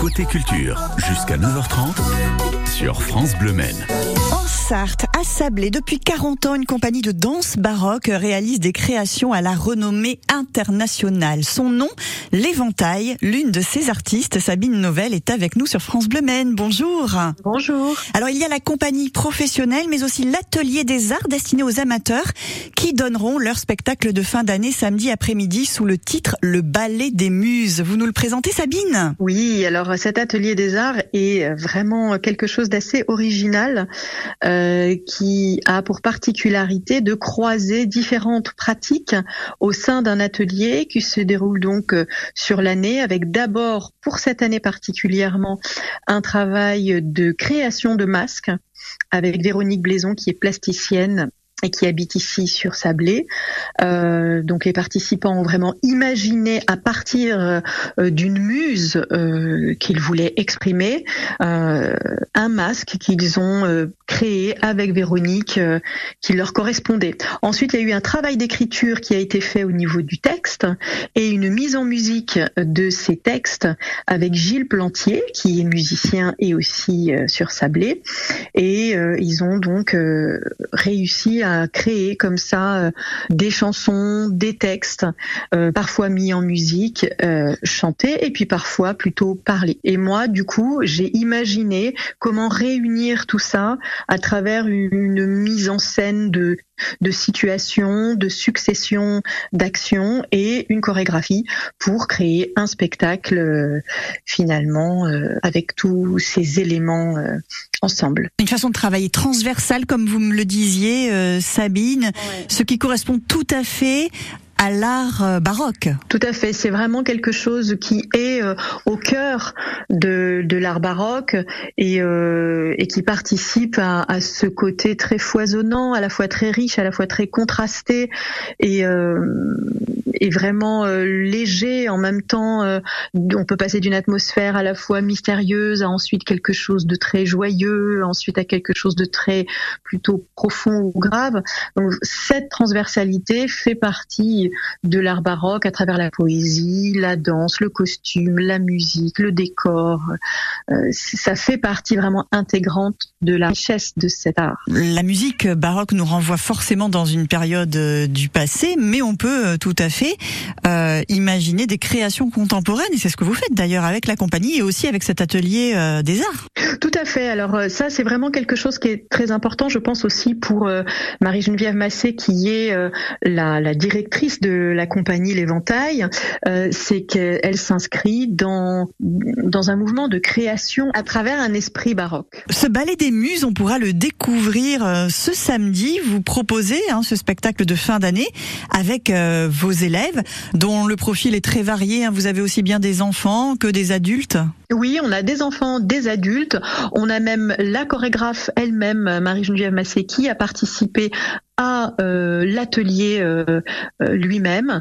Côté culture, jusqu'à 9h30 sur France Bleu Maine. Sarthe, à Sablé, depuis 40 ans, une compagnie de danse baroque réalise des créations à la renommée internationale. Son nom, l'Éventail. L'une de ses artistes, Sabine Novelle, est avec nous sur France Bleu Maine. Bonjour. Bonjour. Alors, il y a la compagnie professionnelle, mais aussi l'atelier des arts destiné aux amateurs qui donneront leur spectacle de fin d'année samedi après-midi sous le titre Le Ballet des Muses. Vous nous le présentez, Sabine? Oui, alors cet atelier des arts est vraiment quelque chose d'assez original euh, qui a pour particularité de croiser différentes pratiques au sein d'un atelier qui se déroule donc euh, sur l'année avec d'abord pour cette année particulièrement un travail de création de masques avec Véronique Blaison qui est plasticienne et qui habite ici sur Sablé. Euh, donc les participants ont vraiment imaginé à partir euh, d'une muse euh, qu'ils voulaient exprimer un masque qu'ils ont créé avec Véronique qui leur correspondait. Ensuite, il y a eu un travail d'écriture qui a été fait au niveau du texte et une mise en musique de ces textes avec Gilles Plantier qui est musicien et aussi sur Sablé et ils ont donc réussi à créer comme ça euh, des chansons, des textes, euh, parfois mis en musique, euh, chantés, et puis parfois plutôt parlés. Et moi, du coup, j'ai imaginé comment réunir tout ça à travers une mise en scène de de situations, de succession d'actions et une chorégraphie pour créer un spectacle finalement avec tous ces éléments ensemble. Une façon de travailler transversale, comme vous me le disiez, euh, Sabine, ouais. ce qui correspond tout à fait à l'art euh, baroque. Tout à fait, c'est vraiment quelque chose qui est euh, au cœur de, de l'art baroque et, euh, et qui participe à, à, ce côté très foisonnant, à la fois très riche, à la fois très contrasté et, euh, et vraiment euh, léger en même temps. On peut passer d'une atmosphère à la fois mystérieuse à ensuite quelque chose de très joyeux, ensuite à quelque chose de très plutôt profond ou grave. Donc cette transversalité fait partie de l'art baroque à travers la poésie, la danse, le costume, la musique, le décor. Euh, ça fait partie vraiment intégrante de la richesse de cet art. La musique baroque nous renvoie forcément dans une période euh, du passé, mais on peut euh, tout à fait euh, imaginer des créations contemporaines, et c'est ce que vous faites d'ailleurs avec la compagnie et aussi avec cet atelier euh, des arts. Tout à fait. Alors ça, c'est vraiment quelque chose qui est très important, je pense aussi pour Marie-Geneviève Massé, qui est la, la directrice de la compagnie L'Éventail, euh, c'est qu'elle s'inscrit dans, dans un mouvement de création à travers un esprit baroque. Ce ballet des muses, on pourra le découvrir euh, ce samedi. Vous proposez hein, ce spectacle de fin d'année avec euh, vos élèves, dont le profil est très varié. Hein. Vous avez aussi bien des enfants que des adultes oui, on a des enfants, des adultes. On a même la chorégraphe elle-même, Marie-Geneviève Massé, qui a participé à euh, l'atelier euh, lui-même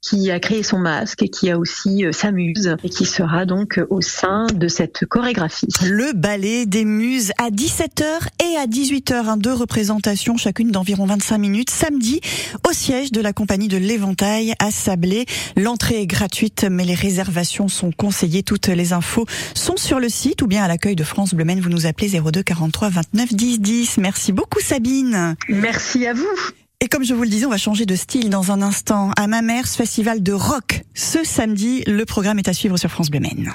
qui a créé son masque et qui a aussi euh, sa muse et qui sera donc au sein de cette chorégraphie. Le ballet des muses à 17h et à 18h, hein, deux représentations chacune d'environ 25 minutes samedi au siège de la compagnie de l'Éventail à Sablé. L'entrée est gratuite mais les réservations sont conseillées. Toutes les infos sont sur le site ou bien à l'accueil de France Bleu Maine. Vous nous appelez 02 43 29 10 10. Merci beaucoup Sabine. Merci à vous. Et comme je vous le disais, on va changer de style dans un instant. À ma mère, ce festival de rock. Ce samedi, le programme est à suivre sur France Bleu Maine.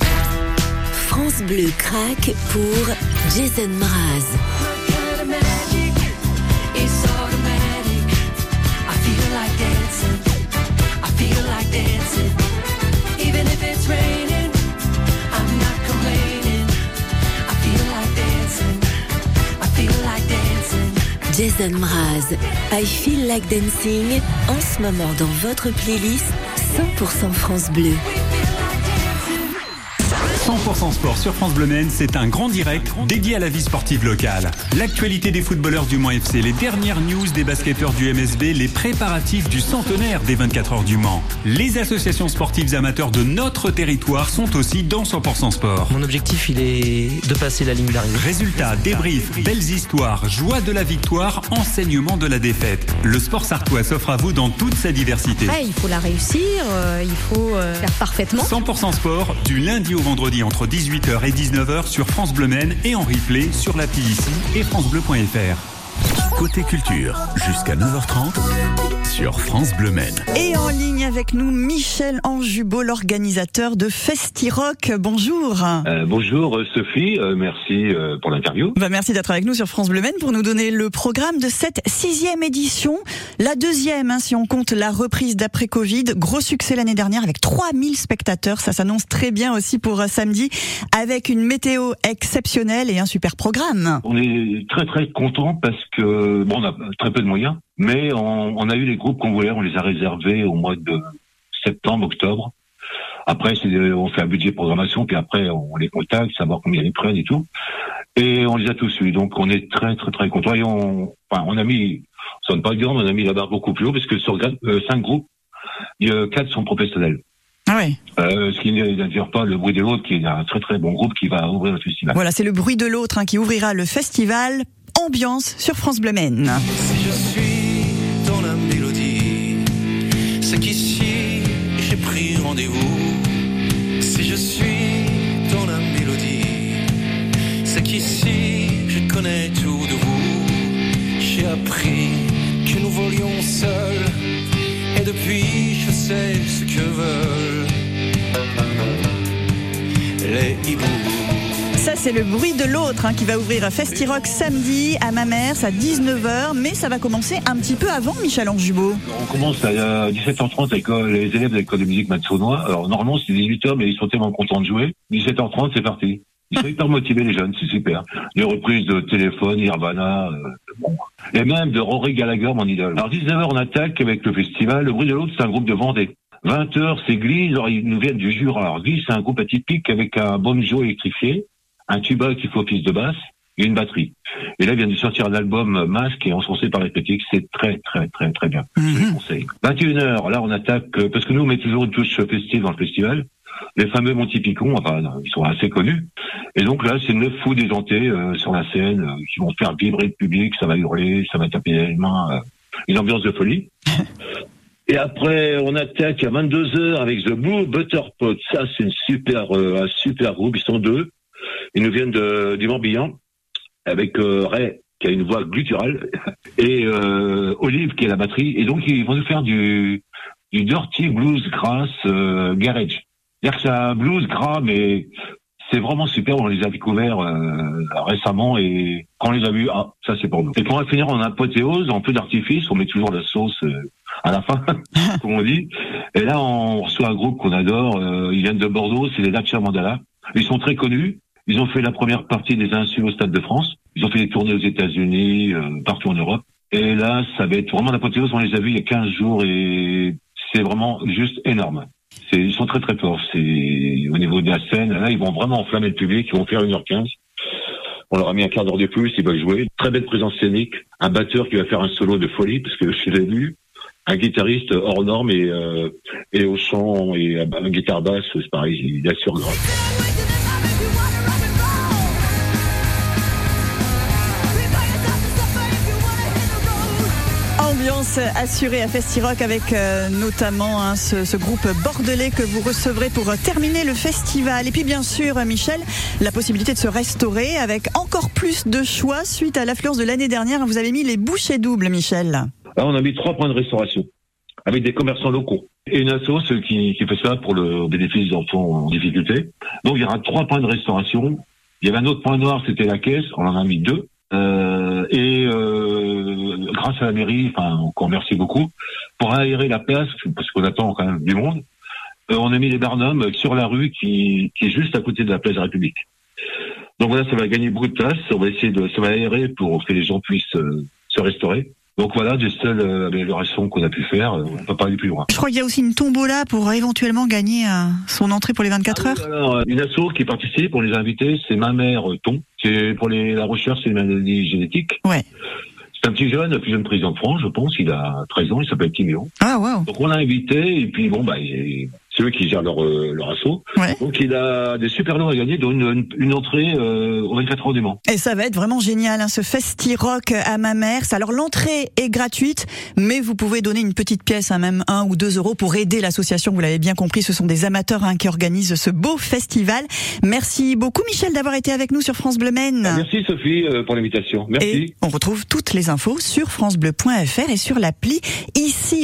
France Bleu craque pour Jason Mraz. I Feel Like Dancing, en ce moment dans votre playlist 100% France Bleu. 100% sport sur France Bleu c'est un grand direct dédié à la vie sportive locale. L'actualité des footballeurs du Mans FC, les dernières news des basketteurs du MSB, les préparatifs du centenaire des 24 heures du Mans. Les associations sportives amateurs de notre territoire sont aussi dans 100% sport. Mon objectif, il est de passer la ligne d'arrivée. Résultats, débriefs, belles histoires, joie de la victoire, enseignement de la défaite. Le sport sartois s'offre à vous dans toute sa diversité. Ouais, il faut la réussir, euh, il faut euh, faire parfaitement. 100% sport, du lundi au vendredi entre 18h et 19h sur France Bleu Maine et en replay sur l'appli ici et francebleu.fr. Côté culture, jusqu'à 9h30 sur France Bleu Maine. Et en ligne avec nous, Michel Anjubot, l'organisateur de Festirock. Bonjour. Euh, bonjour Sophie, euh, merci euh, pour l'interview. Bah, merci d'être avec nous sur France Bleu Maine pour nous donner le programme de cette sixième édition. La deuxième, hein, si on compte la reprise d'après Covid. Gros succès l'année dernière avec 3000 spectateurs. Ça s'annonce très bien aussi pour samedi avec une météo exceptionnelle et un super programme. On est très très content parce que bon, on a très peu de moyens, mais on, on a eu les groupes qu'on voulait, on les a réservés au mois de septembre, octobre. Après, c'est, on fait un budget de programmation, puis après, on les contacte, savoir combien ils prennent et tout. Et on les a tous eus. Donc, on est très, très, très contents. Et on, enfin, on a mis, ça ne pas dire, on a mis la barre beaucoup plus haut, parce que sur euh, cinq groupes, il y a quatre sont professionnels. Ah ouais. Euh, ce qui ne dire pas le bruit de l'autre, qui est un très très bon groupe qui va ouvrir le festival. Voilà, c'est le bruit de l'autre hein, qui ouvrira le festival. Ambiance sur France Bleu Maine. C'est qu'ici j'ai pris rendez-vous. Si je suis dans la mélodie, c'est qu'ici je connais tout de vous. J'ai appris que nous volions seuls, et depuis je sais ce que veulent les hiboux. Ça, c'est le bruit de l'autre hein, qui va ouvrir Festirock samedi à Mamers à 19h. Mais ça va commencer un petit peu avant, Michel Anjubot. On commence à 17h30 avec euh, les élèves de l'école de musique Matsounois. Alors normalement c'est 18h, mais ils sont tellement contents de jouer. 17h30, c'est parti. Ils sont hyper motivés les jeunes, c'est super. Les reprises de téléphone, Nirvana, euh, et même de Rory Gallagher, mon idole. Alors 19h, on attaque avec le festival. Le bruit de l'autre, c'est un groupe de Vendée. 20h, c'est Glisse. Alors ils nous viennent du Jura. Alors Glisse, c'est un groupe atypique avec un banjo électrifié, un tuba qui fait office de basse et une batterie. Et là, ils viennent de sortir un album masque et encensé par les critiques. C'est très, très, très, très bien. Je conseille. 21h, là, on attaque, euh, parce que nous, on met toujours une touche festive dans le festival. Les fameux Monty Picon, enfin, ils sont assez connus. Et donc là, c'est neuf fous déjantés euh, sur la scène euh, qui vont faire vibrer le public, ça va hurler, ça va taper les mains. euh, une ambiance de folie. Et après, on attaque à 22h avec The Blue Butterpot. Ça, c'est une super, euh, un super groupe. Ils sont deux. Ils nous viennent de, du Morbihan avec euh, Ray qui a une voix gutturale et euh, Olive qui est la batterie. Et donc, ils vont nous faire du, du dirty blues grass euh, garage. C'est-à-dire que c'est un blues gras, mais c'est vraiment super. On les a découverts euh, récemment et quand on les a vus, ah, ça c'est pour nous. Et pour finir en apothéose, en feu d'artifice, on met toujours la sauce euh, à la fin, comme on dit. Et là, on reçoit un groupe qu'on adore. ils viennent de Bordeaux, c'est les Dacia Mandala. Ils sont très connus. Ils ont fait la première partie des Insules au Stade de France. Ils ont fait des tournées aux États-Unis, euh, partout en Europe. Et là, ça va être vraiment l'apothéose. On les a vus il y a 15 jours et c'est vraiment juste énorme. Ils sont très très forts. C'est au niveau de la scène. Là, ils vont vraiment enflammer le public. Ils vont faire 1h15. On leur a mis un quart d'heure de plus. Ils veulent jouer. Très belle présence scénique. Un batteur qui va faire un solo de folie parce que je l'ai vu. Un guitariste hors norme et, euh, et au chant et à guitare basse, c'est pareil. Il assure grave. Ambiance assurée à Festirock avec euh, notamment hein, ce, groupe bordelais que vous recevrez pour terminer le festival. Et puis bien sûr, Michel, la possibilité de se restaurer avec encore plus de choix suite à l'affluence de l'année dernière. Vous avez mis les bouchées doubles, Michel. Là, on a mis trois points de restauration avec des commerçants locaux. Et une assoce qui, qui fait ça pour le bénéfice d'enfants en difficulté. Donc, il y aura trois points de restauration. Il y avait un autre point noir, c'était la caisse. On en a mis deux. Euh, et euh, grâce à la mairie, enfin, on remercie beaucoup, pour aérer la place, parce qu'on attend quand même du monde, euh, on a mis les barnums sur la rue qui, qui est juste à côté de la place de la République. Donc voilà, ça va gagner beaucoup de place. On va essayer de, ça va aérer pour que les gens puissent euh, se restaurer. Donc voilà, des seules euh, améliorations qu'on a pu faire. On peut pas aller plus loin. Je crois qu'il y a aussi une tombola pour éventuellement gagner son entrée pour les 24 heures. Alors, euh, une asso qui participe pour les invités, c'est ma mère Ton. C'est pour les, la recherche sur les maladies génétiques. Ouais. C'est un petit jeune, le plus jeune président de France, je pense. Il a 13 ans, il s'appelle Timéon. Ah, waouh. Donc on l'a invité et puis bon bah il- c'est eux qui gèrent leur, euh, leur assaut. Ouais. Donc il a des super lots à gagner, dont une, une, entrée euh, au 24 heures du Mans. Et ça va être vraiment génial, hein, ce Festi Rock à ma mère. Alors l'entrée est gratuite, mais vous pouvez donner une petite pièce, hein, même un ou deux euros pour aider l'association. Vous l'avez bien compris, ce sont des amateurs hein, qui organisent ce beau festival. Merci beaucoup Michel d'avoir été avec nous sur France Bleu Maine. Merci Sophie euh, pour l'invitation. Merci. Et on retrouve toutes les infos sur francebleu.fr et sur l'appli ici.